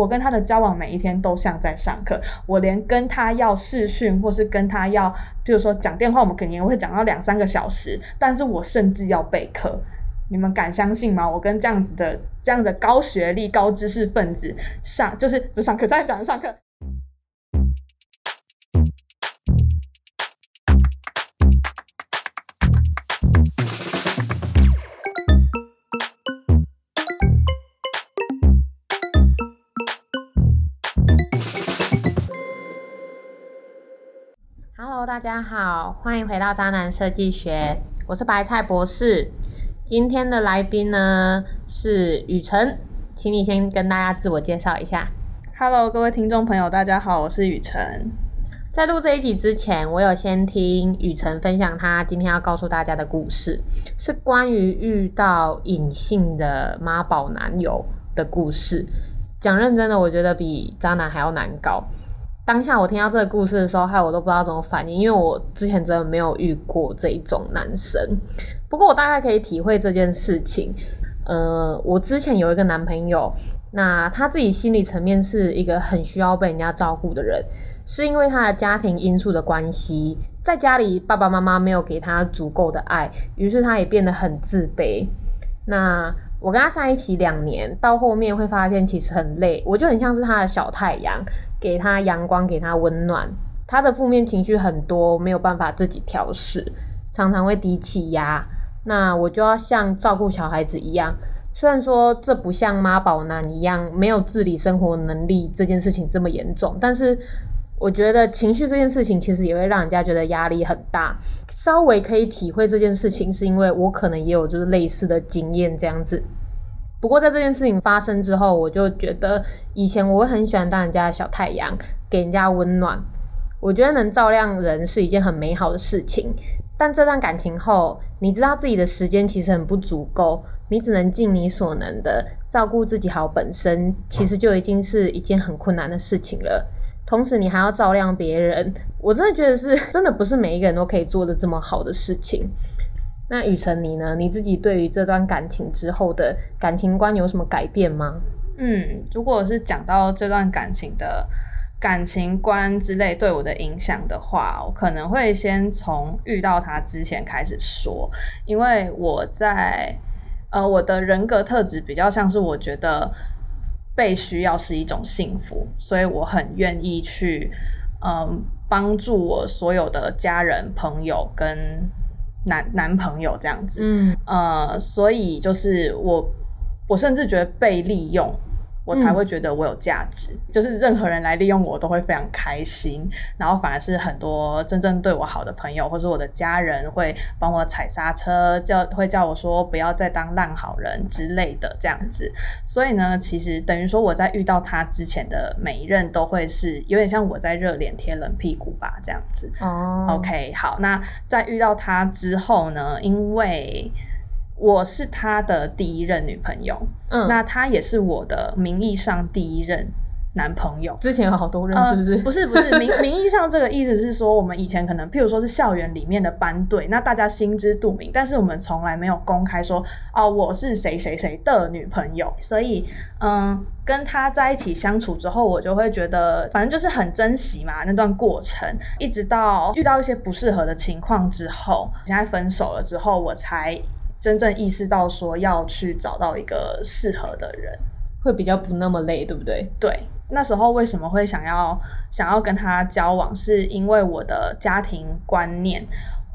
我跟他的交往每一天都像在上课，我连跟他要视讯或是跟他要，比如说讲电话，我们肯定会讲到两三个小时，但是我甚至要备课。你们敢相信吗？我跟这样子的这样的高学历、高知识分子上，就是不上课，在讲上课。大家好，欢迎回到渣男设计学，我是白菜博士。今天的来宾呢是雨辰，请你先跟大家自我介绍一下。Hello，各位听众朋友，大家好，我是雨辰。在录这一集之前，我有先听雨辰分享他今天要告诉大家的故事，是关于遇到隐性的妈宝男友的故事。讲认真的，我觉得比渣男还要难搞。当下我听到这个故事的时候，害我都不知道怎么反应，因为我之前真的没有遇过这一种男生。不过我大概可以体会这件事情。呃，我之前有一个男朋友，那他自己心理层面是一个很需要被人家照顾的人，是因为他的家庭因素的关系，在家里爸爸妈妈没有给他足够的爱，于是他也变得很自卑。那我跟他在一起两年，到后面会发现其实很累，我就很像是他的小太阳，给他阳光，给他温暖。他的负面情绪很多，没有办法自己调试，常常会低气压。那我就要像照顾小孩子一样，虽然说这不像妈宝男一样没有自理生活能力这件事情这么严重，但是我觉得情绪这件事情其实也会让人家觉得压力很大。稍微可以体会这件事情，是因为我可能也有就是类似的经验这样子。不过在这件事情发生之后，我就觉得以前我会很喜欢当人家的小太阳，给人家温暖。我觉得能照亮人是一件很美好的事情。但这段感情后，你知道自己的时间其实很不足够，你只能尽你所能的照顾自己好，本身其实就已经是一件很困难的事情了。同时，你还要照亮别人，我真的觉得是真的不是每一个人都可以做的这么好的事情。那雨辰你呢？你自己对于这段感情之后的感情观有什么改变吗？嗯，如果是讲到这段感情的感情观之类对我的影响的话，我可能会先从遇到他之前开始说，因为我在呃我的人格特质比较像是我觉得被需要是一种幸福，所以我很愿意去嗯帮助我所有的家人、朋友跟男男朋友这样子，嗯。呃，所以就是我，我甚至觉得被利用，我才嗯会觉得我有价值。就是任何人来利用我，都会非常开心。然后反而是很多真正对我好的朋友，或是我的家人，会帮我踩刹车，叫会叫我说不要再当烂好人之类的这样子。所以呢，其实等于说我在遇到他之前的每一任，都会是有点像我在热脸贴冷屁股吧，这样子。哦 OK，好，那在遇到他之后呢，因为我是他的第一任女朋友，嗯，那他也是我的名义上第一任男朋友。之前有好多人是不是？呃、不是不是，名名义上这个意思是说，我们以前可能，譬如说是校园里面的班队，那大家心知肚明，但是我们从来没有公开说，哦，我是谁谁谁的女朋友。所以，嗯，跟他在一起相处之后，我就会觉得，反正就是很珍惜嘛那段过程，一直到遇到一些不适合的情况之后，现在分手了之后，我才真正意识到说要去找到一个适合的人。会比较不那么累，对不对？对，那时候为什么会想要想要跟他交往，是因为我的家庭观念，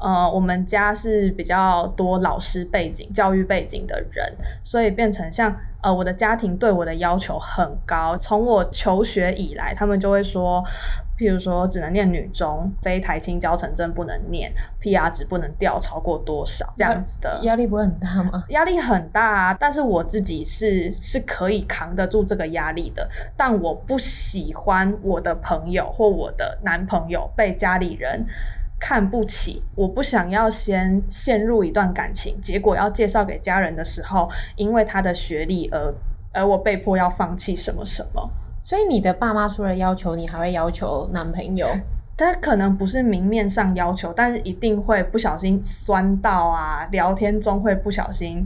呃，我们家是比较多老师背景、教育背景的人，所以变成像呃，我的家庭对我的要求很高。从我求学以来，他们就会说，譬如说只能念女中，非台青教程证不能念，PR 值不能掉超过多少这样子的。压力不会很大吗？压力很大啊，但是我自己是是可以扛得住这个压力的。但我不喜欢我的朋友或我的男朋友被家里人看不起，我不想要先陷入一段感情，结果要介绍给家人的时候，因为他的学历而而我被迫要放弃什么什么。所以你的爸妈除了要求你，还会要求男朋友？他可能不是明面上要求，但是一定会不小心酸到啊，聊天中会不小心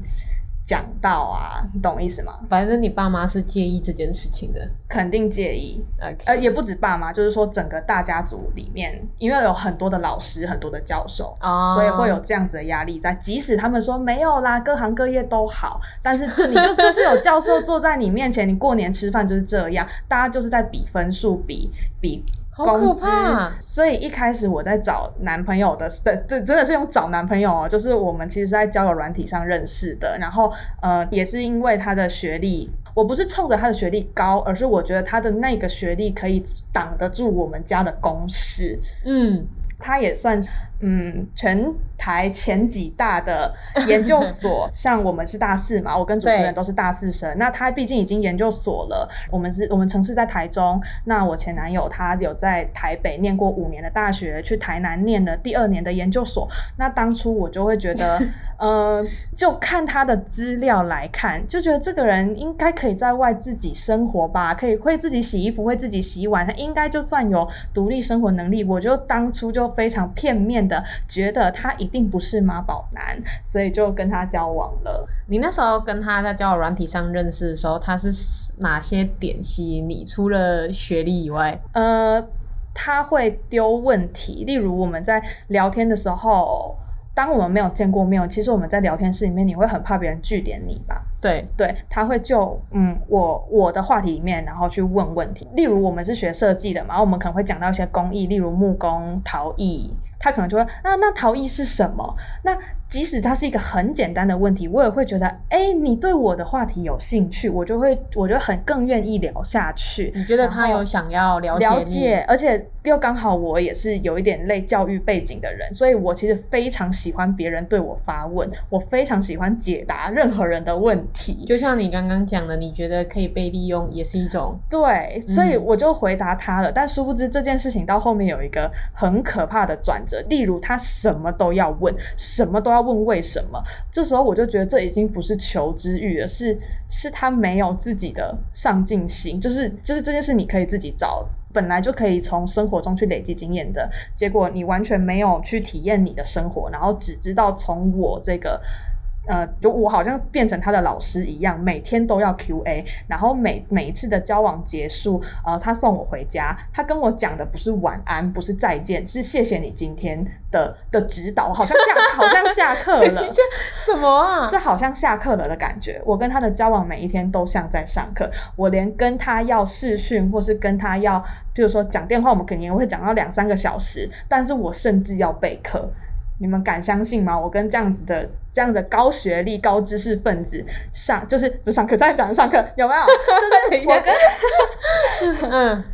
讲到啊，你懂意思吗？反正你爸妈是介意这件事情的，肯定介意。呃，也不止爸妈，就是说整个大家族里面，因为有很多的老师、很多的教授，哦所以会有这样子的压力在。即使他们说没有啦，各行各业都好，但是就你就就是有教授坐在你面前，你过年吃饭就是这样，大家就是在比分数、比比好可工资怕。所以一开始我在找男朋友的，这这真的是用找男朋友哦，就是我们其实是在交友软体上认识的，然后呃也是因为他的学历。我不是冲着他的学历高，而是我觉得他的那个学历可以挡得住我们家的公事。嗯，他也算嗯全台前几大的 研究所，像我们是大四嘛，我跟主持人都是大四生。那他毕竟已经研究所了，我们是我们城市在台中，那我前男友他有在台北念过五年的大学，去台南念了第二年的研究所。那当初我就会觉得，呃，就看他的资料来看，就觉得这个人应该可以在外自己生活吧，可以会自己洗衣服，会自己洗碗，他应该就算有独立生活能力。我就当初就非常片面的觉得他一定不是妈宝男，所以就跟他交往了。你那时候跟他在交友软体上认识的时候，他是哪些点吸引你？除了学历以外，呃，他会丢问题，例如我们在聊天的时候。当我们没有见过面，其实我们在聊天室里面，你会很怕别人据点你吧？对，对，他会就嗯我我的话题里面，然后去问问题。例如我们是学设计的嘛，我们可能会讲到一些工艺，例如木工、陶艺，他可能就会啊那逃逸是什么？那即使它是一个很简单的问题，我也会觉得哎你对我的话题有兴趣，我就会我就很更愿意聊下去。你觉得他有想要了解？了解，而且又刚好我也是有一点类教育背景的人，所以我其实非常喜欢别人对我发问，我非常喜欢解答任何人的问题。就像你刚刚讲的，你觉得可以被利用，也是一种对，所以嗯我就回答他了。但殊不知这件事情到后面有一个很可怕的转折，例如他什么都要问，什么都要问为什么。这时候我就觉得这已经不是求知欲了，是是他没有自己的上进心，就是就是这件事你可以自己找。本来就可以从生活中去累积经验的，结果你完全没有去体验你的生活，然后只知道从我这个呃，就我好像变成他的老师一样，每天都要 Q A，然后每每一次的交往结束，呃，他送我回家，他跟我讲的不是晚安，不是再见，是谢谢你今天的的指导，好像下好像下课了。什么啊？是好像下课了的感觉。我跟他的交往每一天都像在上课，我连跟他要视讯或是跟他要，比如说讲电话，我们肯定会讲到两三个小时，但是我甚至要备课。你们敢相信吗？我跟这样子的、这样的高学历、高知识分子上，就是不是上课，在讲上课，有没有？就 是我跟 嗯，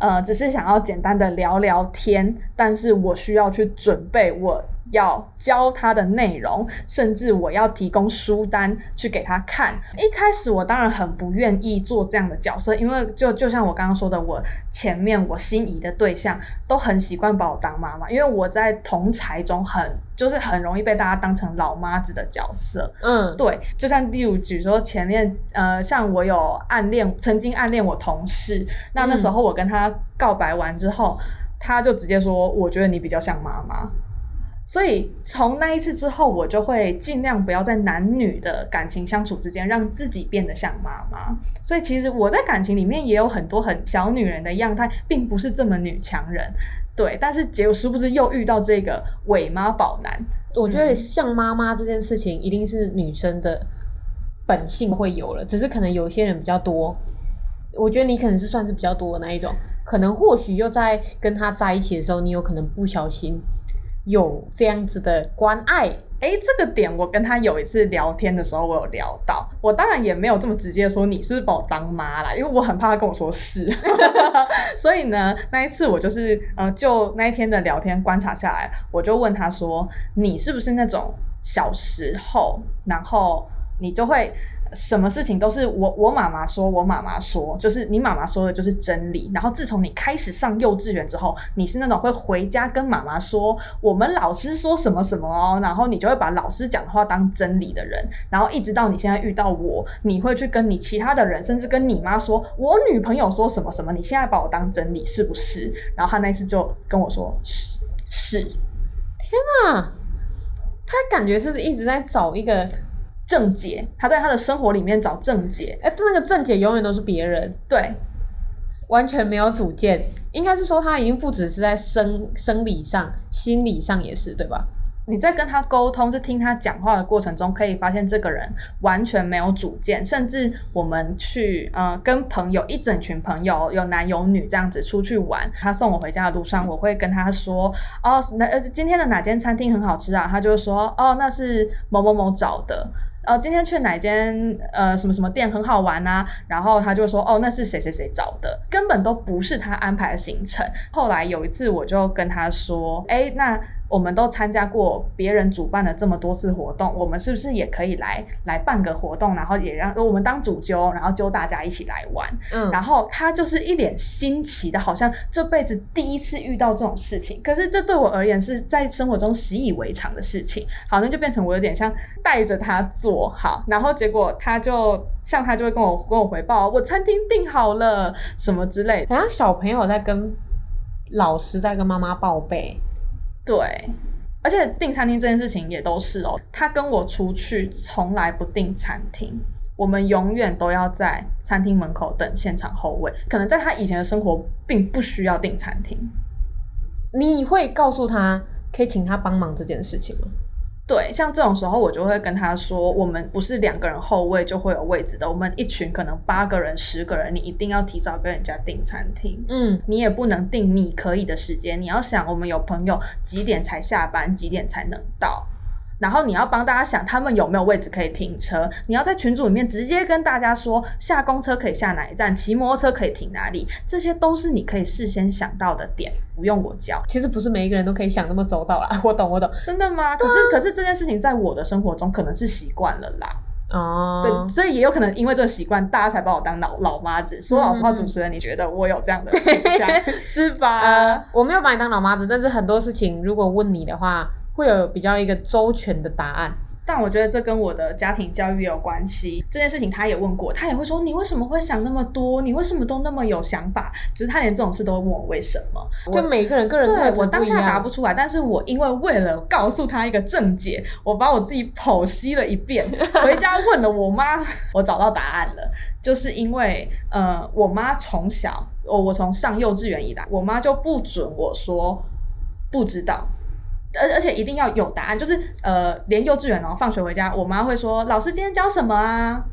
呃，只是想要简单的聊聊天，但是我需要去准备我要教他的内容，甚至我要提供书单去给他看。一开始我当然很不愿意做这样的角色，因为就就像我刚刚说的，我前面我心仪的对象都很习惯把我当妈妈，因为我在同才中很就是很容易被大家当成老妈子的角色。嗯，对，就像例如举说前面，呃，像我有暗恋，曾经暗恋我同事，那那时候我跟他告白完之后，他就直接说，我觉得你比较像妈妈。所以从那一次之后，我就会尽量不要在男女的感情相处之间让自己变得像妈妈。所以其实我在感情里面也有很多很小女人的样态，并不是这么女强人。对，但是结果殊不知又遇到这个伪妈宝男，我觉得嗯像妈妈这件事情，一定是女生的本性会有了，只是可能有些人比较多。我觉得你可能是算是比较多的那一种，可能或许又在跟他在一起的时候，你有可能不小心有这样子的关爱。哎，这个点我跟他有一次聊天的时候，我有聊到。我当然也没有这么直接说你是不是把我当妈啦，因为我很怕他跟我说是。所以呢，那一次我就是呃，就那一天的聊天观察下来，我就问他说：“你是不是那种小时候，然后你就会什么事情都是我我妈妈说，我妈妈说，就是你妈妈说的就是真理。然后自从你开始上幼稚园之后，你是那种会回家跟妈妈说我们老师说什么什么哦，然后你就会把老师讲的话当真理的人。然后一直到你现在遇到我，你会去跟你其他的人，甚至跟你妈说，我女朋友说什么什么，你现在把我当真理是不是？然后他那次就跟我说是是。天啊，他感觉是一直在找一个正解，他在他的生活里面找正解。哎，那个正解永远都是别人，对，完全没有主见。应该是说他已经不只是在生生理上，心理上也是，对吧？你在跟他沟通，就听他讲话的过程中，可以发现这个人完全没有主见，甚至我们去呃跟朋友一整群朋友有男有女这样子出去玩，他送我回家的路上，我会跟他说哦，那呃今天的哪间餐厅很好吃啊？他就说哦，那是某某某找的。呃，今天去哪间呃什么什么店很好玩啊？然后他就说哦，那是谁谁谁找的，根本都不是他安排的行程。后来有一次我就跟他说，哎，那。我们都参加过别人主办的这么多次活动，我们是不是也可以来来办个活动，然后也让我们当主揪，然后揪大家一起来玩。嗯，然后他就是一脸新奇的，好像这辈子第一次遇到这种事情。可是这对我而言是在生活中习以为常的事情，好那就变成我有点像带着他做好，然后结果他就像他就会跟我跟我回报，我餐厅订好了什么之类的，好像小朋友在跟老师在跟妈妈报备。对，而且订餐厅这件事情也都是哦。他跟我出去从来不订餐厅，我们永远都要在餐厅门口等现场后位。可能在他以前的生活并不需要订餐厅。你会告诉他可以请他帮忙这件事情吗？对，像这种时候，我就会跟他说，我们不是两个人后位就会有位置的，我们一群可能八个人、十个人，你一定要提早跟人家订餐厅。嗯，你也不能定你可以的时间，你要想我们有朋友几点才下班，几点才能到。然后你要帮大家想，他们有没有位置可以停车？你要在群组里面直接跟大家说，下公车可以下哪一站，骑摩托车可以停哪里，这些都是你可以事先想到的点，不用我教。其实不是每一个人都可以想那么周到啦，我懂，我懂。真的吗？可是可是这件事情在我的生活中可能是习惯了啦。哦，对，所以也有可能因为这个习惯，大家才把我当老老妈子。说老实话，主持人，你觉得我有这样的倾向 是吧？呃我没有把你当老妈子，但是很多事情如果问你的话。会有比较一个周全的答案，但我觉得这跟我的家庭教育有关系。这件事情他也问过，他也会说你为什么会想那么多？你为什么都那么有想法？就是他连这种事都会问我为什么。就每个人个人对我当下答不出来，但是我因为为了告诉他一个正解，我把我自己剖析了一遍，回家问了我妈，我找到答案了。就是因为呃，我妈从小，我我从上幼稚园以来，我妈就不准我说不知道。而而且一定要有答案，就是呃，连幼稚园然后放学回家，我妈会说老师今天教什么啊？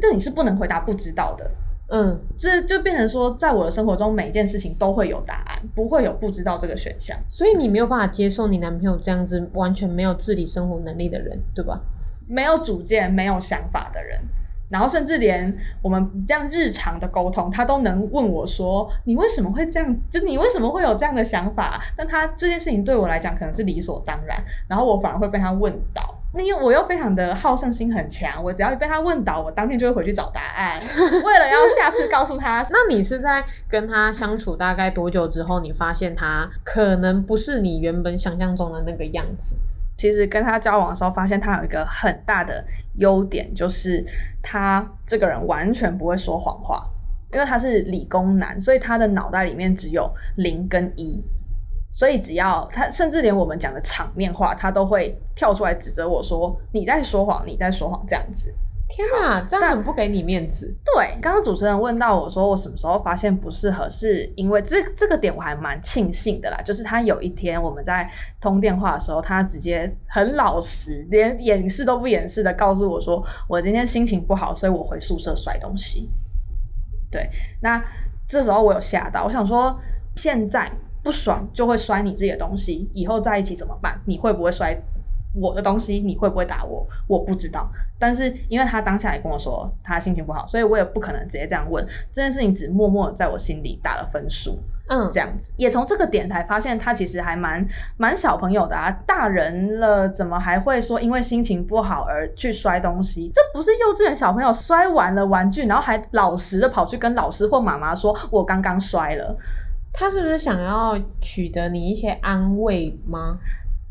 这你是不能回答不知道的。嗯，这就变成说，在我的生活中，每一件事情都会有答案，不会有不知道这个选项。所以你没有办法接受你男朋友这样子完全没有自理生活能力的人，对吧？没有主见、没有想法的人。然后甚至连我们这样日常的沟通，他都能问我说：“你为什么会这样？就你为什么会有这样的想法？”但他这件事情对我来讲可能是理所当然，然后我反而会被他问倒。因为我又非常的好胜心很强，我只要被他问倒，我当天就会回去找答案，为了要下次告诉他。那你是在跟他相处大概多久之后，你发现他可能不是你原本想象中的那个样子？其实跟他交往的时候，发现他有一个很大的优点，就是他这个人完全不会说谎话，因为他是理工男，所以他的脑袋里面只有零跟一，所以只要他，甚至连我们讲的场面话，他都会跳出来指责我说你在说谎，你在说谎。这样子。天哪，这样很不给你面子。对，刚刚主持人问到我说，我什么时候发现不适合，是因为这这个点我还蛮庆幸的啦。就是他有一天我们在通电话的时候，他直接很老实，连掩饰都不掩饰的告诉我说，我今天心情不好，所以我回宿舍摔东西。对，那这时候我有吓到，我想说，现在不爽就会摔你自己的东西，以后在一起怎么办？你会不会摔？我的东西你会不会打我？我不知道，但是因为他当下也跟我说他心情不好，所以我也不可能直接这样问。这件事情只默默在我心里打了分数，嗯，这样子也从这个点才发现他其实还蛮蛮小朋友的啊，大人了怎么还会说因为心情不好而去摔东西？这不是幼稚园小朋友摔完了玩具，然后还老实的跑去跟老师或妈妈说我刚刚摔了，他是不是想要取得你一些安慰吗？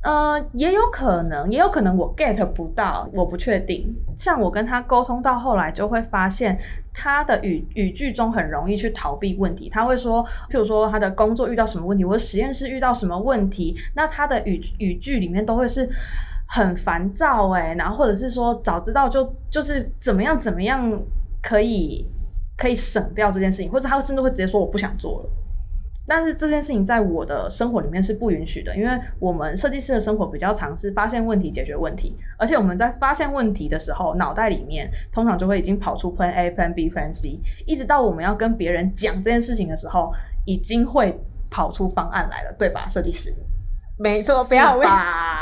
呃，也有可能，也有可能我 get 不到，我不确定。像我跟他沟通到后来，就会发现他的语语句中很容易去逃避问题。他会说，譬如说他的工作遇到什么问题，或者实验室遇到什么问题，那他的语语句里面都会是很烦躁哎，然后或者是说早知道就就是怎么样怎么样可以可以省掉这件事情，或者他甚至会直接说我不想做了。但是这件事情在我的生活里面是不允许的，因为我们设计师的生活比较常是发现问题、解决问题，而且我们在发现问题的时候，脑袋里面通常就会已经跑出 Plan A、Plan B、Plan C，一直到我们要跟别人讲这件事情的时候，已经会跑出方案来了，对吧？设计师，没错，不要 问，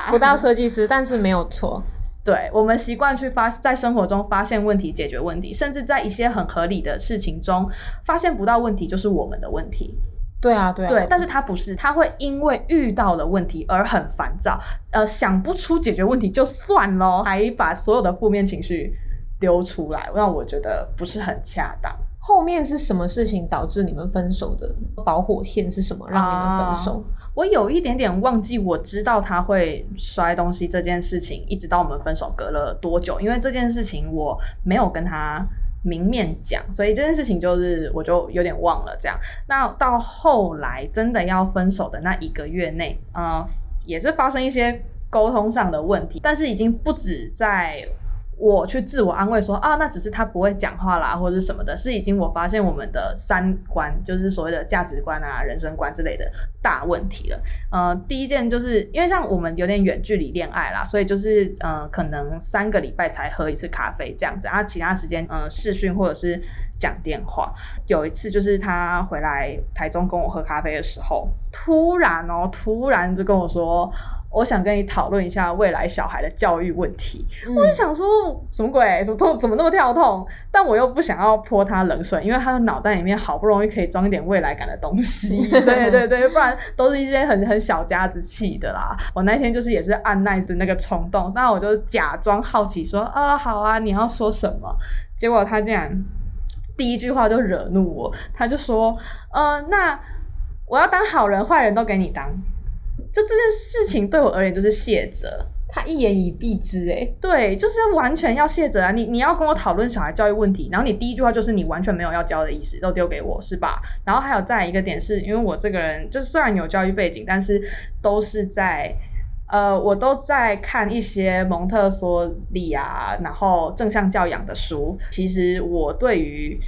不到设计师，但是没有错。对我们习惯去发在生活中发现问题、解决问题，甚至在一些很合理的事情中发现不到问题，就是我们的问题。对啊，对啊，对，但是他不是，他会因为遇到了问题而很烦躁，呃，想不出解决问题就算了，还把所有的负面情绪丢出来，让我觉得不是很恰当。后面是什么事情导致你们分手的？导火线是什么让你们分手？我有一点点忘记，我知道他会摔东西这件事情，一直到我们分手隔了多久？因为这件事情我没有跟他。明面讲，所以这件事情就是我就有点忘了这样。那到后来真的要分手的那一个月内，呃，也是发生一些沟通上的问题，但是已经不止在。我去自我安慰说啊，那只是他不会讲话啦，或者是什么的，是已经我发现我们的三观，就是所谓的价值观啊、人生观之类的大问题了。呃，第一件就是因为像我们有点远距离恋爱啦，所以就是呃，可能三个礼拜才喝一次咖啡这样子，然啊，其他时间嗯视讯或者是讲电话。有一次就是他回来台中跟我喝咖啡的时候，突然哦，突然就跟我说。我想跟你讨论一下未来小孩的教育问题。我就想说，什么鬼？怎么怎么那么跳痛？但我又不想要泼他冷水，因为他的脑袋里面好不容易可以装一点未来感的东西。对对对，不然都是一些很很小家子气的啦。我那天就是也是按耐着那个冲动，那我就假装好奇说：“啊，好啊，你要说什么？”结果他竟然第一句话就惹怒我，他就说：“呃，那我要当好人，坏人都给你当。”就这件事情对我而言就是卸责，他一言以蔽之，哎，对，就是完全要卸责啊！你你要跟我讨论小孩教育问题，然后你第一句话就是你完全没有要教的意思，都丢给我是吧？然后还有再一个点是，因为我这个人就虽然有教育背景，但是都是在呃，我都在看一些蒙特梭利啊，然后正向教养的书。其实我对于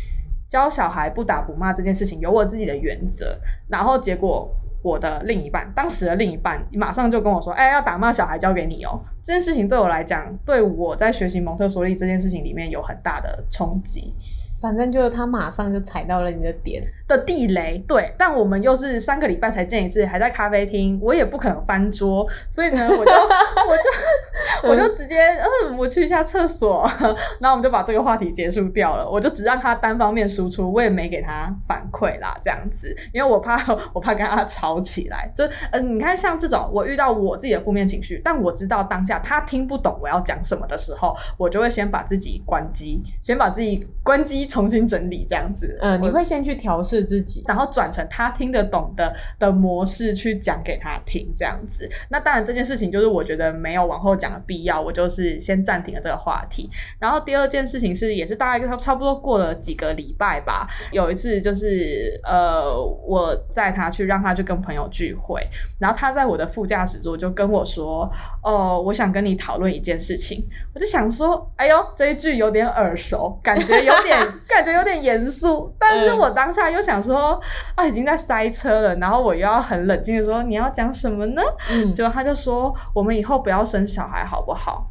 教小孩不打不骂这件事情有我自己的原则，然后结果。我的另一半，当时的另一半马上就跟我说：“哎，要打骂小孩交给你哦。”这件事情对我来讲，对我在学习蒙特梭利这件事情里面有很大的冲击。反正就是他马上就踩到了你的点的地雷，对。但我们又是三个礼拜才见一次，还在咖啡厅，我也不可能翻桌，所以呢，我就我就 我就直接嗯，我去一下厕所，然后我们就把这个话题结束掉了。我就只让他单方面输出，我也没给他反馈啦，这样子，因为我怕我怕跟他吵起来。就嗯，你看像这种，我遇到我自己的负面情绪，但我知道当下他听不懂我要讲什么的时候，我就会先把自己关机，先把自己关机。重新整理这样子，嗯，你会先去调试自己，然后转成他听得懂的的模式去讲给他听，这样子。那当然这件事情就是我觉得没有往后讲的必要，我就是先暂停了这个话题。然后第二件事情是，也是大概差差不多过了几个礼拜吧，有一次就是呃，我载他去让他去跟朋友聚会，然后他在我的副驾驶座就跟我说：“哦，我想跟你讨论一件事情。”我就想说：“哎呦，这一句有点耳熟，感觉有点。”感觉有点严肃，但是我当下又想说，啊，已经在塞车了，然后我又要很冷静的说，你要讲什么呢？嗯，结果他就说，我们以后不要生小孩，好不好？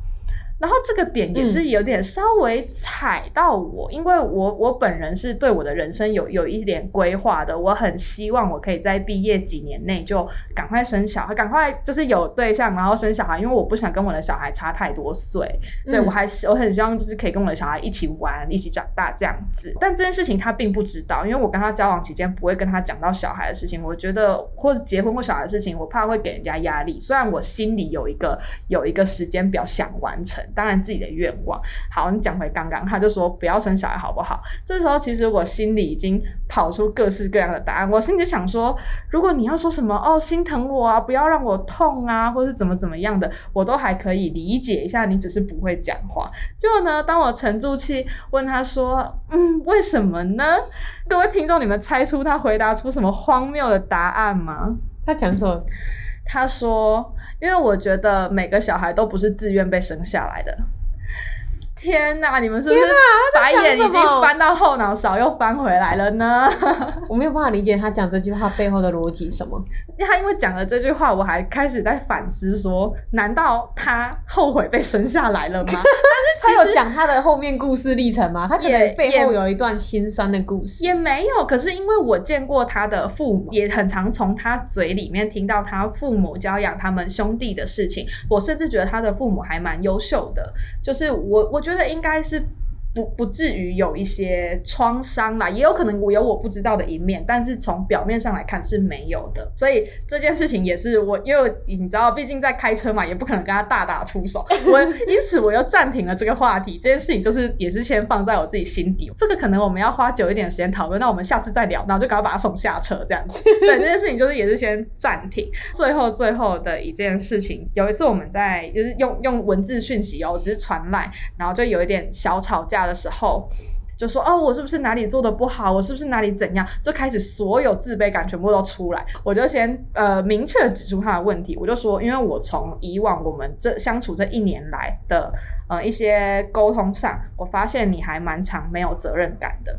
然后这个点也是有点稍微踩到我，因为我我本人是对我的人生有有一点规划的，我很希望我可以在毕业几年内就赶快生小孩，赶快就是有对象，然后生小孩，因为我不想跟我的小孩差太多岁。对我还是我很希望就是可以跟我的小孩一起玩，一起长大这样子。但这件事情他并不知道，因为我跟他交往期间不会跟他讲到小孩的事情，我觉得或者结婚或小孩的事情，我怕会给人家压力。虽然我心里有一个有一个时间表想完成。当然自己的愿望。好，你讲回刚刚，他就说不要生小孩，好不好？这时候其实我心里已经跑出各式各样的答案。我心里想说，如果你要说什么哦，心疼我啊，不要让我痛啊，或是怎么怎么样的，我都还可以理解一下。你只是不会讲话。结果呢，当我沉住气问他说，嗯，为什么呢？各位听众，你们猜出他回答出什么荒谬的答案吗？他讲什么？他说，因为我觉得每个小孩都不是自愿被生下来的。天哪！你们是不是白眼已经翻到后脑勺，又翻回来了呢？我没有办法理解他讲这句话背后的逻辑什么。他因为讲了这句话，我还开始在反思说：难道他后悔被生下来了吗？但是他有讲他的后面故事历程吗？他可能背后有一段心酸的故事。也没有。可是因为我见过他的父母，也很常从他嘴里面听到他父母教养他们兄弟的事情。我甚至觉得他的父母还蛮优秀的。就是我，我。觉觉得应该是。不不至于有一些创伤啦，也有可能我有我不知道的一面，但是从表面上来看是没有的，所以这件事情也是我，因为你知道，毕竟在开车嘛，也不可能跟他大打出手，我 因此我又暂停了这个话题，这件事情就是也是先放在我自己心底，这个可能我们要花久一点时间讨论，那我们下次再聊，然后就赶快把他送下车这样子，对，这件事情就是也是先暂停。最后最后的一件事情，有一次我们在就是用用文字讯息哦，只是传来，然后就有一点小吵架。的时候就说哦，我是不是哪里做的不好？我是不是哪里怎样？就开始所有自卑感全部都出来。我就先呃明确指出他的问题。我就说，因为我从以往我们这相处这一年来的呃一些沟通上，我发现你还蛮常没有责任感的。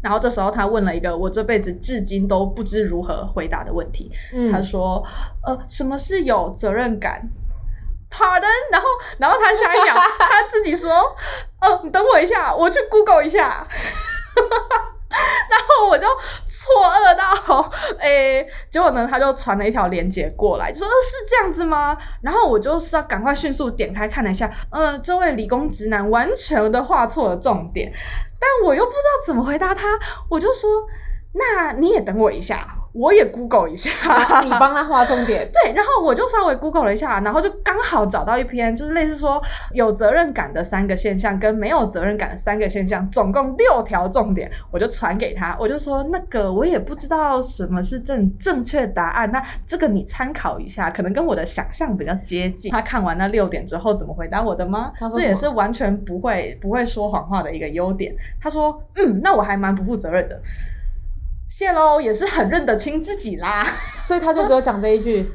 然后这时候他问了一个我这辈子至今都不知如何回答的问题。他说呃，什么是有责任感？Pardon，然后，然后他下一秒 他自己说：“哦，你等我一下，我去 Google 一下。”然后我就错愕到，诶，结果呢，他就传了一条链接过来，就说：“是这样子吗？”然后我就是要赶快迅速点开看了一下，嗯，这位理工直男完全的画错了重点，但我又不知道怎么回答他，我就说：“那你也等我一下。”我也 Google 一下，你帮他画重点。对，然后我就稍微 Google 了一下，然后就刚好找到一篇，就是类似说有责任感的三个现象跟没有责任感的三个现象，总共六条重点，我就传给他，我就说那个我也不知道什么是正正确答案，那这个你参考一下，可能跟我的想象比较接近。他看完那六点之后怎么回答我的吗？这也是完全不会不会说谎话的一个优点。他说嗯，那我还蛮不负责任的。谢喽，也是很认得清自己啦，所以他就只有讲这一句。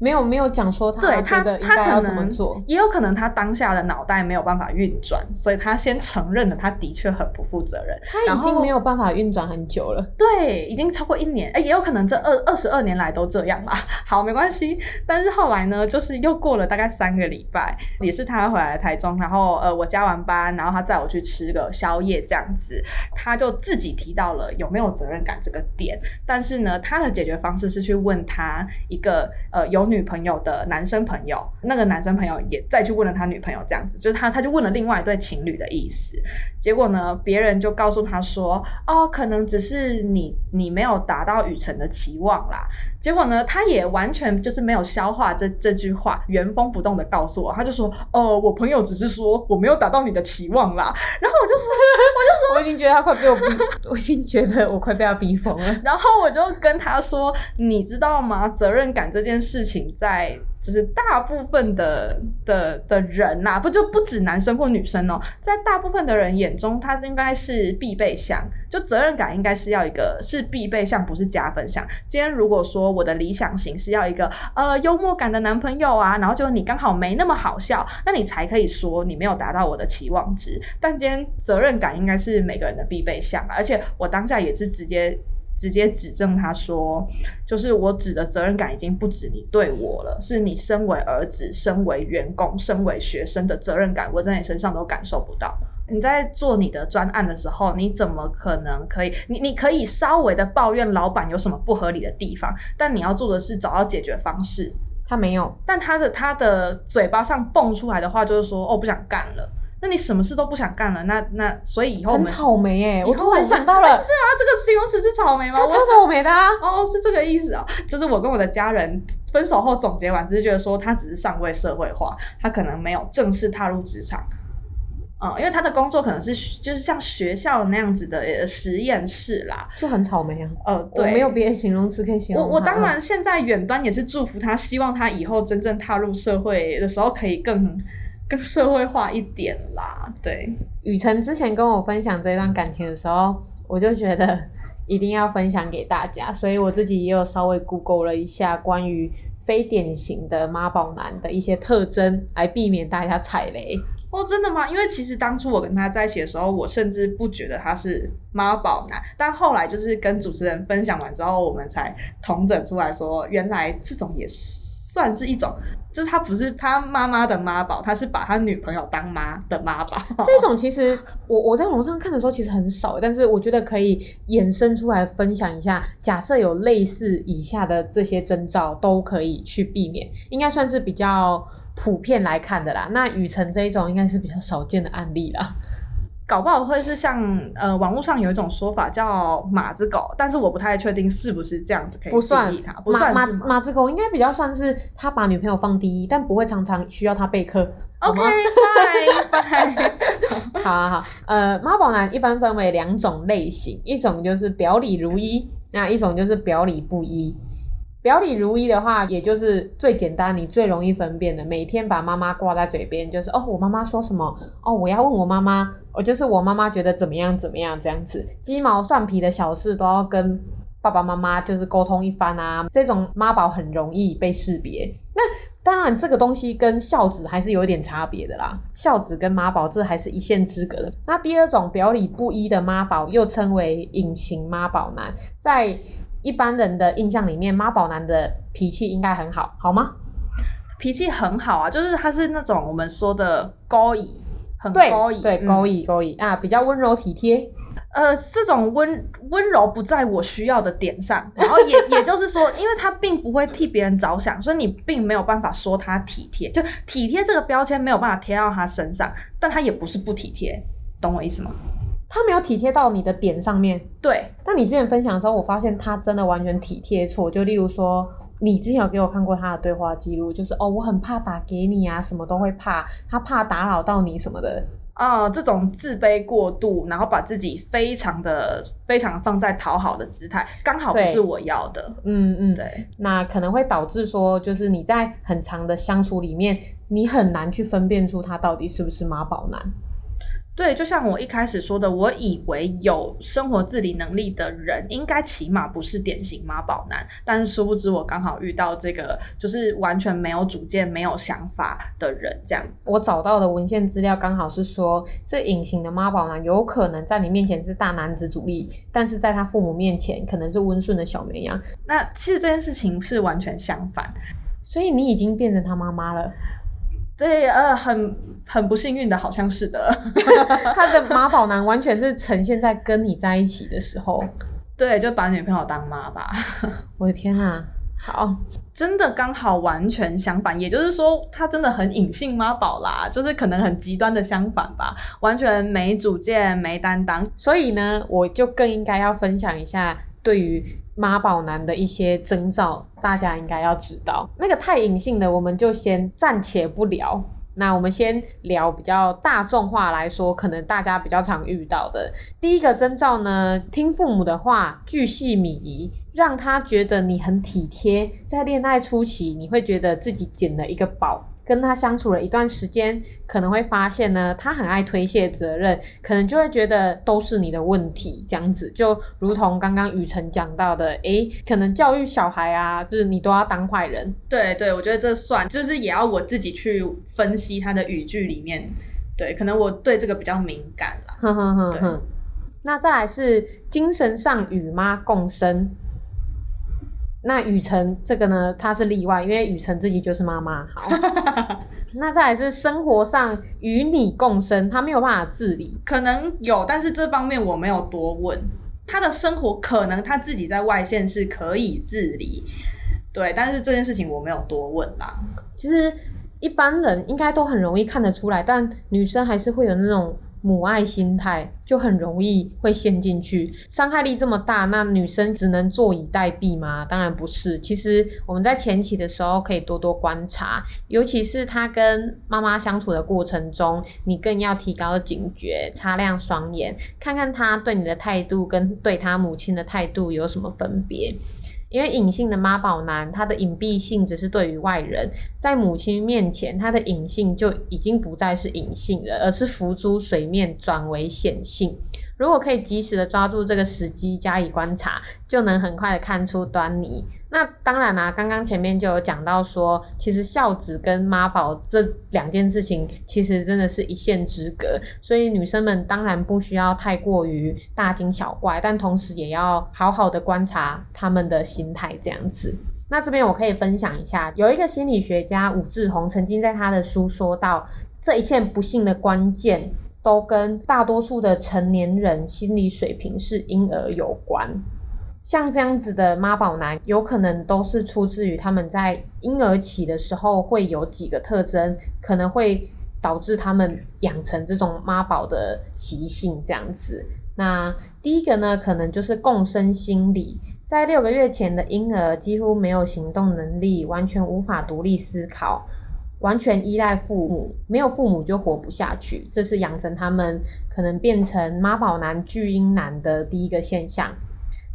没有没有讲说他对他他可能怎么做，也有可能他当下的脑袋没有办法运转，所以他先承认了他的确很不负责任。他已经没有办法运转很久了，对，已经超过一年，哎，也有可能这二二十二年来都这样啦。好，没关系。但是后来呢，就是又过了大概三个礼拜，也是他回来台中，然后呃，我加完班，然后他载我去吃个宵夜这样子，他就自己提到了有没有责任感这个点。但是呢，他的解决方式是去问他一个呃有。女朋友的男生朋友，那个男生朋友也再去问了他女朋友，这样子，就是他他就问了另外一对情侣的意思。结果呢，别人就告诉他说：“哦，可能只是你你没有达到雨辰的期望啦。”结果呢，他也完全就是没有消化这这句话，原封不动的告诉我，他就说：“哦，我朋友只是说我没有达到你的期望啦。”然后我就说：“我就说，我已经觉得他快被我逼，我已经觉得我快被他逼疯了。”然后我就跟他说：“你知道吗？责任感这件事情在。”就是大部分的的的人呐，不就不止男生或女生哦，在大部分的人眼中，他应该是必备项。就责任感应该是要一个是必备项，不是加分项。今天如果说我的理想型是要一个呃幽默感的男朋友啊，然后就你刚好没那么好笑，那你才可以说你没有达到我的期望值。但今天责任感应该是每个人的必备项，而且我当下也是直接。直接指正他说，就是我指的责任感已经不止你对我了，是你身为儿子、身为员工、身为学生的责任感，我在你身上都感受不到。你在做你的专案的时候，你怎么可能可以？你你可以稍微的抱怨老板有什么不合理的地方，但你要做的是找到解决方式。他没有，但他的他的嘴巴上蹦出来的话就是说，哦，不想干了。那你什么事都不想干了，那那所以以后很草莓哎，我突然想到了，是吗？这个形容词是草莓吗？超草莓的啊！哦，是这个意思啊，就是我跟我的家人分手后总结完，只是觉得说他只是尚未社会化，他可能没有正式踏入职场，嗯，因为他的工作可能是就是像学校那样子的实验室啦，就很草莓啊。呃，对，没有别的形容词可以形容。我我当然现在远端也是祝福他，希望他以后真正踏入社会的时候可以更。更社会化一点啦，对。雨辰之前跟我分享这段感情的时候，我就觉得一定要分享给大家，所以我自己也有稍微 Google 了一下关于非典型的妈宝男的一些特征，来避免大家踩雷。哦，真的吗？因为其实当初我跟他在一起的时候，我甚至不觉得他是妈宝男，但后来就是跟主持人分享完之后，我们才统整出来说，原来这种也算是一种，就是他不是他妈妈的妈宝，他是把他女朋友当妈的妈宝。这种其实我我在网上看的时候其实很少，但是我觉得可以衍生出来分享一下。假设有类似以下的这些征兆，都可以去避免，应该算是比较。普遍来看的啦，那雨辰这一种应该是比较少见的案例啦。搞不好会是像呃网络上有一种说法叫马子狗，但是我不太确定是不是这样子可以不算它，不算马马子狗应该比较算是他把女朋友放第一，但不会常常需要他备课。OK，拜拜。好好好，呃，妈宝男一般分为两种类型，一种就是表里如一，那一种就是表里不一。表里如一的话，也就是最简单，你最容易分辨的。每天把妈妈挂在嘴边，就是哦，我妈妈说什么，哦，我要问我妈妈，我就是我妈妈觉得怎么样怎么样这样子，鸡毛蒜皮的小事都要跟爸爸妈妈就是沟通一番啊。这种妈宝很容易被识别。那当然，这个东西跟孝子还是有一点差别的啦。孝子跟妈宝这还是一线之隔的。那第二种表里不一的妈宝，又称为隐形妈宝男，在。一般人的印象里面，妈宝男的脾气应该很好，好吗？脾气很好啊，就是他是那种我们说的高乙，很高乙，对高乙高乙啊，比较温柔体贴。呃，这种温温柔不在我需要的点上，然后也也就是说，因为他并不会替别人着想，所以你并没有办法说他体贴，就体贴这个标签没有办法贴到他身上，但他也不是不体贴，懂我意思吗？他没有体贴到你的点上面，对。但你之前分享的时候，我发现他真的完全体贴错。就例如说，你之前有给我看过他的对话记录，就是哦，我很怕打给你啊，什么都会怕，他怕打扰到你什么的。啊，这种自卑过度，然后把自己非常的、非常放在讨好的姿态，刚好不是我要的。嗯嗯，对。那可能会导致说，就是你在很长的相处里面，你很难去分辨出他到底是不是妈宝男。对，就像我一开始说的，我以为有生活自理能力的人，应该起码不是典型妈宝男，但是殊不知我刚好遇到这个，就是完全没有主见、没有想法的人。这样，我找到的文献资料刚好是说，这隐形的妈宝男有可能在你面前是大男子主义，但是在他父母面前可能是温顺的小绵羊。那其实这件事情是完全相反，所以你已经变成他妈妈了。对，呃，很很不幸运的，好像是的。他的妈宝男完全是呈现在跟你在一起的时候，对，就把女朋友当妈吧。我的天啊，好，真的刚好完全相反，也就是说，他真的很隐性妈宝啦，就是可能很极端的相反吧，完全没主见、没担当。所以呢，我就更应该要分享一下对于。妈宝男的一些征兆，大家应该要知道。那个太隐性的，我们就先暂且不聊。那我们先聊比较大众化来说，可能大家比较常遇到的第一个征兆呢，听父母的话，巨细靡遗，让他觉得你很体贴。在恋爱初期，你会觉得自己捡了一个宝。跟他相处了一段时间，可能会发现呢，他很爱推卸责任，可能就会觉得都是你的问题，这样子就如同刚刚雨辰讲到的，诶，可能教育小孩啊，就是你都要当坏人。对对，我觉得这算，就是也要我自己去分析他的语句里面，对，可能我对这个比较敏感啦。哼哼哼哼。那再来是精神上与妈共生。那雨辰这个呢，他是例外，因为雨辰自己就是妈妈。好，那再来是生活上与你共生，他没有办法自理，可能有，但是这方面我没有多问。他的生活可能他自己在外线是可以自理，对，但是这件事情我没有多问啦。其实一般人应该都很容易看得出来，但女生还是会有那种。母爱心态就很容易会陷进去，伤害力这么大，那女生只能坐以待毙吗？当然不是。其实我们在前期的时候可以多多观察，尤其是她跟妈妈相处的过程中，你更要提高警觉，擦亮双眼，看看她对你的态度跟对她母亲的态度有什么分别。因为隐性的妈宝男，他的隐蔽性只是对于外人，在母亲面前，他的隐性就已经不再是隐性了，而是浮出水面，转为显性。如果可以及时的抓住这个时机加以观察，就能很快的看出端倪。那当然啦、刚刚前面就有讲到说，其实孝子跟妈宝这两件事情，其实真的是一线之隔，所以女生们当然不需要太过于大惊小怪，但同时也要好好的观察他们的心态这样子。那这边我可以分享一下，有一个心理学家武志红曾经在他的书说到，这一切不幸的关键都跟大多数的成年人心理水平是婴儿有关。像这样子的妈宝男，有可能都是出自于他们在婴儿期的时候会有几个特征，可能会导致他们养成这种妈宝的习性这样子。那第一个呢，可能就是共生心理，在六个月前的婴儿几乎没有行动能力，完全无法独立思考，完全依赖父母，没有父母就活不下去，这是养成他们可能变成妈宝男、巨婴男的第一个现象。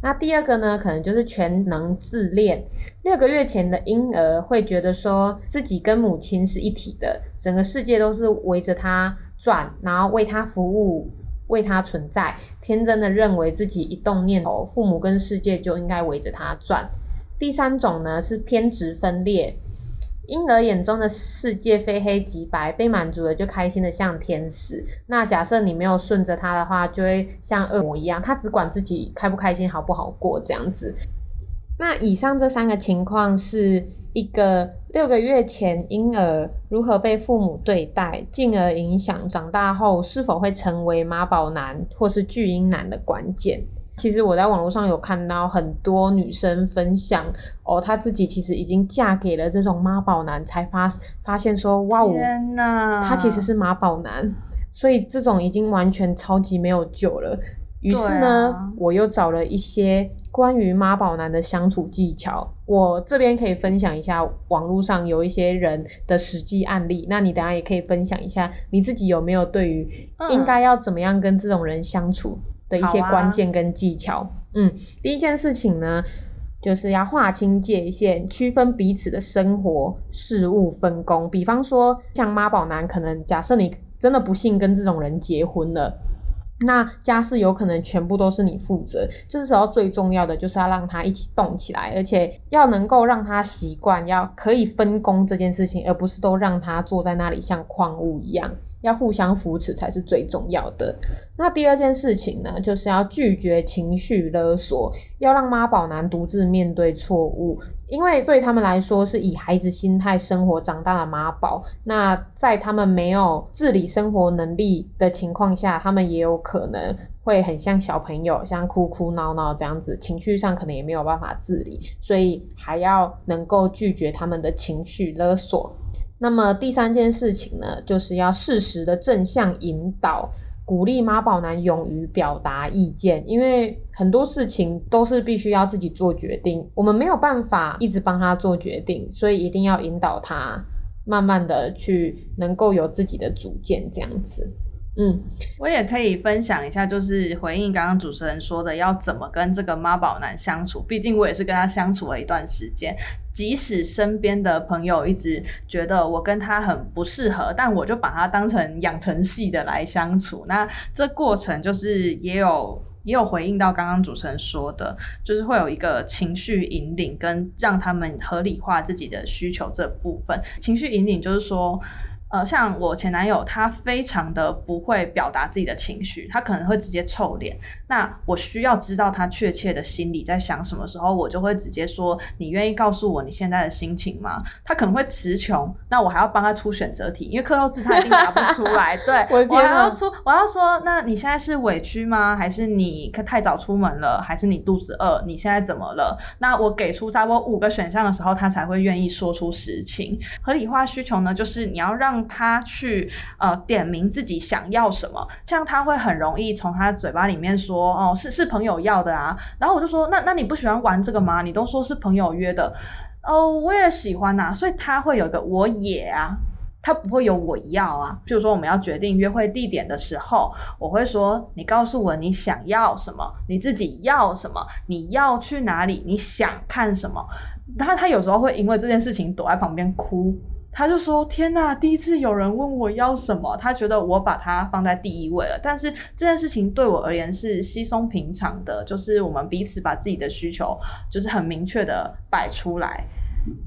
那第二个呢，可能就是全能自恋。六个月前的婴儿会觉得说自己跟母亲是一体的，整个世界都是围着他转，然后为他服务，为他存在，天真的认为自己一动念头，父母跟世界就应该围着他转。第三种呢是偏执分裂。婴儿眼中的世界非黑即白，被满足了就开心的像天使。那假设你没有顺着他的话，就会像恶魔一样，他只管自己开不开心、好不好过这样子。那以上这三个情况是一个六个月前婴儿如何被父母对待，进而影响长大后是否会成为妈宝男或是巨婴男的关键。其实我在网络上有看到很多女生分享哦，她自己其实已经嫁给了这种妈宝男，才发发现说哇哦，天哪，他其实是妈宝男，所以这种已经完全超级没有救了。于是呢，啊。我又找了一些关于妈宝男的相处技巧，我这边可以分享一下网络上有一些人的实际案例，那你等下也可以分享一下你自己有没有对于嗯。应该要怎么样跟这种人相处的一些关键跟技巧。嗯，第一件事情呢，就是要划清界限，区分彼此的生活事务分工。比方说，像妈宝男，可能假设你真的不幸跟这种人结婚了。那家事有可能全部都是你负责，这时候最重要的就是要让他一起动起来，而且要能够让他习惯，要可以分工这件事情，而不是都让他坐在那里像矿物一样，要互相扶持才是最重要的。那第二件事情呢，就是要拒绝情绪勒索，要让妈宝男独自面对错误，因为对他们来说是以孩子心态生活长大的妈宝，那在他们没有自理生活能力的情况下，他们也有可能会很像小朋友，像哭哭闹闹这样子，情绪上可能也没有办法自理，所以还要能够拒绝他们的情绪勒索。那么第三件事情呢，就是要适时的正向引导。鼓励妈宝男勇于表达意见，因为很多事情都是必须要自己做决定，我们没有办法一直帮他做决定，所以一定要引导他，慢慢的去能够有自己的主见，这样子。嗯，我也可以分享一下，就是回应刚刚主持人说的，要怎么跟这个妈宝男相处。毕竟我也是跟他相处了一段时间，即使身边的朋友一直觉得我跟他很不适合，但我就把他当成养成系的来相处。那这过程就是也有。也有回应到刚刚主持人说的，就是会有一个情绪引领，跟让他们合理化自己的需求这部分。情绪引领就是说，呃，像我前男友，他非常的不会表达自己的情绪，他可能会直接臭脸。那我需要知道他确切的心里在想什么时候，我就会直接说：“你愿意告诉我你现在的心情吗？”他可能会词穷，那我还要帮他出选择题，因为课后字他一定答不出来。对，我要出，我要说，那你现在是委屈吗？还是你太早出门了？还是你肚子饿？你现在怎么了？那我给出差不多五个选项的时候，他才会愿意说出实情。合理化需求呢，就是你要让他去呃点明自己想要什么，这样他会很容易从他嘴巴里面说哦是是朋友要的啊，然后我就说那那你不喜欢玩这个吗？你都说是朋友约的，哦我也喜欢呐、所以他会有个我也啊。他不会有我要啊，譬如说我们要决定约会地点的时候，我会说你告诉我你想要什么，你自己要什么，你要去哪里，你想看什么。他他有时候会因为这件事情躲在旁边哭，他就说：“天呐，第一次有人问我要什么，他觉得我把它放在第一位了。但是这件事情对我而言是稀松平常的，就是我们彼此把自己的需求就是很明确的摆出来。”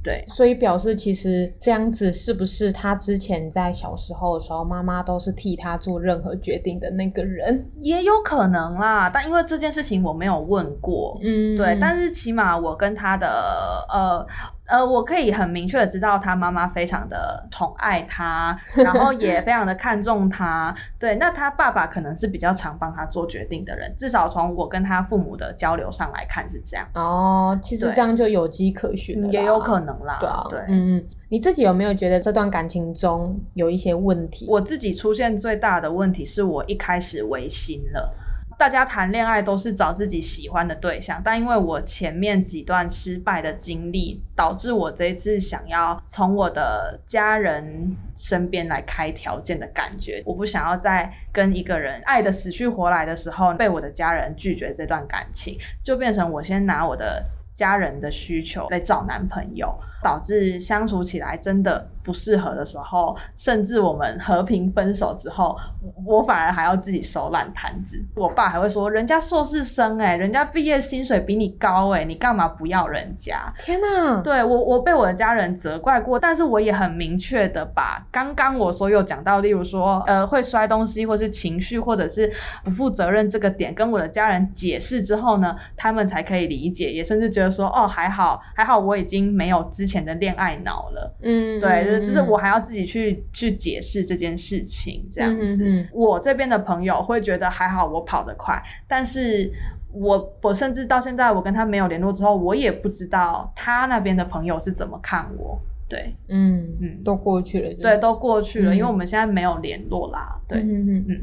对，所以表示其实这样子是不是他之前在小时候的时候，妈妈都是替他做任何决定的那个人？也有可能啦，但因为这件事情我没有问过，嗯，对，但是起码我跟他的呃。呃，我可以很明确的知道他妈妈非常的宠爱他，然后也非常的看重他。对，那他爸爸可能是比较常帮他做决定的人，至少从我跟他父母的交流上来看是这样。哦，其实这样就有迹可循了，也有可能啦。对啊，对，嗯，你自己有没有觉得这段感情中有一些问题？我自己出现最大的问题是我一开始违心了。大家谈恋爱都是找自己喜欢的对象，但因为我前面几段失败的经历，导致我这一次想要从我的家人身边来开条件的感觉。我不想要在跟一个人爱的死去活来的时候，被我的家人拒绝这段感情，就变成我先拿我的家人的需求来找男朋友，导致相处起来真的。不适合的时候，甚至我们和平分手之后，我反而还要自己收烂摊子。我爸还会说：“人家硕士生哎，人家毕业薪水比你高哎，你干嘛不要人家？”天哪！对我，我被我的家人责怪过，但是我也很明确的把刚刚我所有讲到，例如说呃会摔东西，或是情绪，或者是不负责任这个点，跟我的家人解释之后呢，他们才可以理解，也甚至觉得说：“哦，还好还好，我已经没有之前的恋爱脑了。”嗯，对。就是我还要自己去去解释这件事情，这样子。我这边的朋友会觉得还好，我跑得快。但是我我甚至到现在，我跟他没有联络之后，我也不知道他那边的朋友是怎么看我。对，嗯嗯，都过去了。对，都过去了，因为我们现在没有联络啦。对，嗯嗯嗯。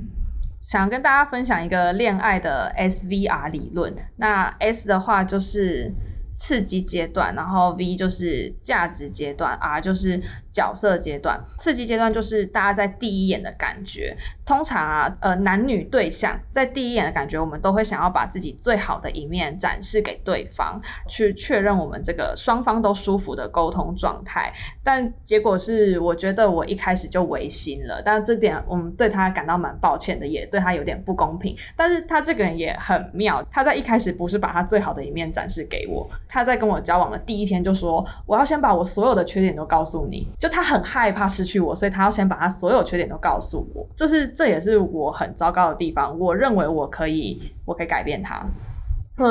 想跟大家分享一个恋爱的 SVR 理论。那 S 的话就是。刺激阶段，然后 V 就是价值阶段，R 就是角色阶段。刺激阶段就是大家在第一眼的感觉。通常啊，呃，男女对象在第一眼的感觉，我们都会想要把自己最好的一面展示给对方，去确认我们这个双方都舒服的沟通状态。但结果是，我觉得我一开始就违心了，但这点我们对他感到蛮抱歉的，也对他有点不公平。但是他这个人也很妙，他在一开始不是把他最好的一面展示给我。他在跟我交往的第一天就说：“我要先把我所有的缺点都告诉你。”就他很害怕失去我，所以他要先把他所有缺点都告诉我。就是这也是我很糟糕的地方。我认为我可以，我可以改变他，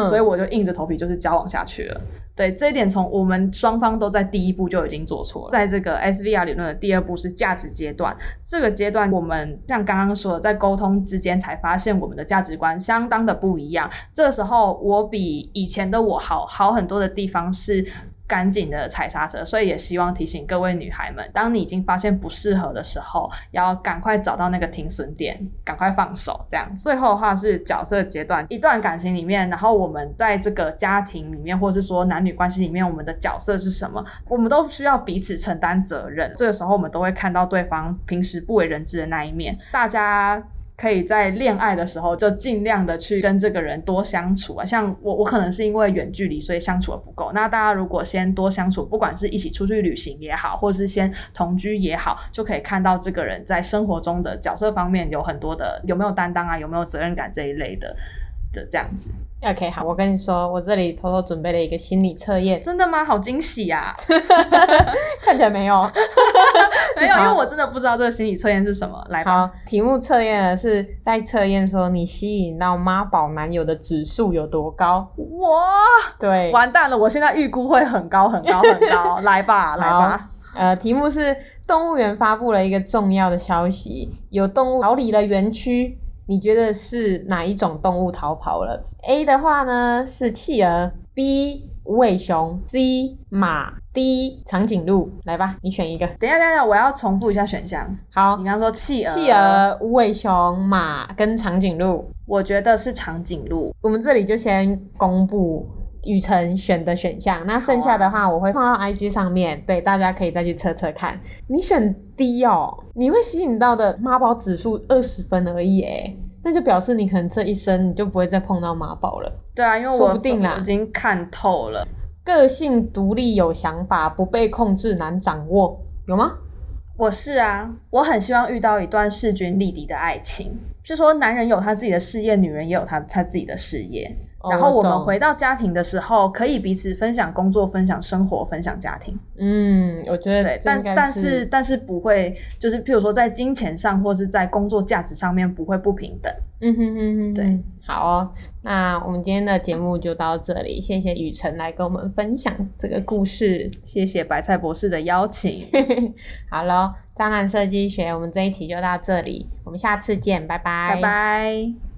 所以我就硬着头皮就是交往下去了。对这一点，从我们双方都在第一步就已经做错了。在这个 SVR 理论的第二步是价值阶段，这个阶段我们像刚刚说的，在沟通之间才发现我们的价值观相当的不一样。这个时候，我比以前的我好好很多的地方是。赶紧的踩刹车，所以也希望提醒各位女孩们，当你已经发现不适合的时候，要赶快找到那个停损点，赶快放手。这样最后的话是角色阶段，一段感情里面，然后我们在这个家庭里面，或者是说男女关系里面，我们的角色是什么？我们都需要彼此承担责任。这个时候，我们都会看到对方平时不为人知的那一面。大家。可以在恋爱的时候就尽量的去跟这个人多相处啊，像我，我可能是因为远距离，所以相处的不够。那大家如果先多相处，不管是一起出去旅行也好，或是先同居也好，就可以看到这个人在生活中的角色方面有很多的有没有担当啊，有没有责任感这一类的。的这样子，OK，好，我跟你说，我这里偷偷准备了一个心理测验，真的吗？好惊喜呀！看起来没有，没有，因为我真的不知道这个心理测验是什么。来吧，题目测验是在测验说你吸引到妈宝男友的指数有多高？哇，对，完蛋了，我现在预估会很高很高很高。来吧，来吧，呃，题目是动物园发布了一个重要的消息，有动物逃离了园区。你觉得是哪一种动物逃跑了？A 的话呢是企鹅，B 无尾熊，C 马，D 长颈鹿。来吧，你选一个。等一下，等一下，我要重复一下选项。好，你刚说企鹅、企鹅、无尾熊、马跟长颈鹿，我觉得是长颈鹿。我们这里就先公布。雨辰选的选项，那剩下的话我会放到 IG 上面，对，大家可以再去测测看。你选 D 哦，你会吸引到的妈宝指数二十分而已，哎，那就表示你可能这一生你就不会再碰到妈宝了。对啊，因为我說不定已经看透了，个性独立有想法，不被控制难掌握。有吗？我是啊，我很希望遇到一段势均力敌的爱情，是说男人有他自己的事业，女人也有他他自己的事业。然后我们回到家庭的时候，可以彼此分享工作、分享生活、分享家庭。嗯，我觉得对，但但是但是不会，就是譬如说在金钱上或是在工作价值上面不会不平等。嗯哼哼哼，对，好哦，那我们今天的节目就到这里，谢谢雨辰来跟我们分享这个故事，谢谢白菜博士的邀请。好喽，渣男设计学，我们这一期就到这里，我们下次见，拜拜，拜拜。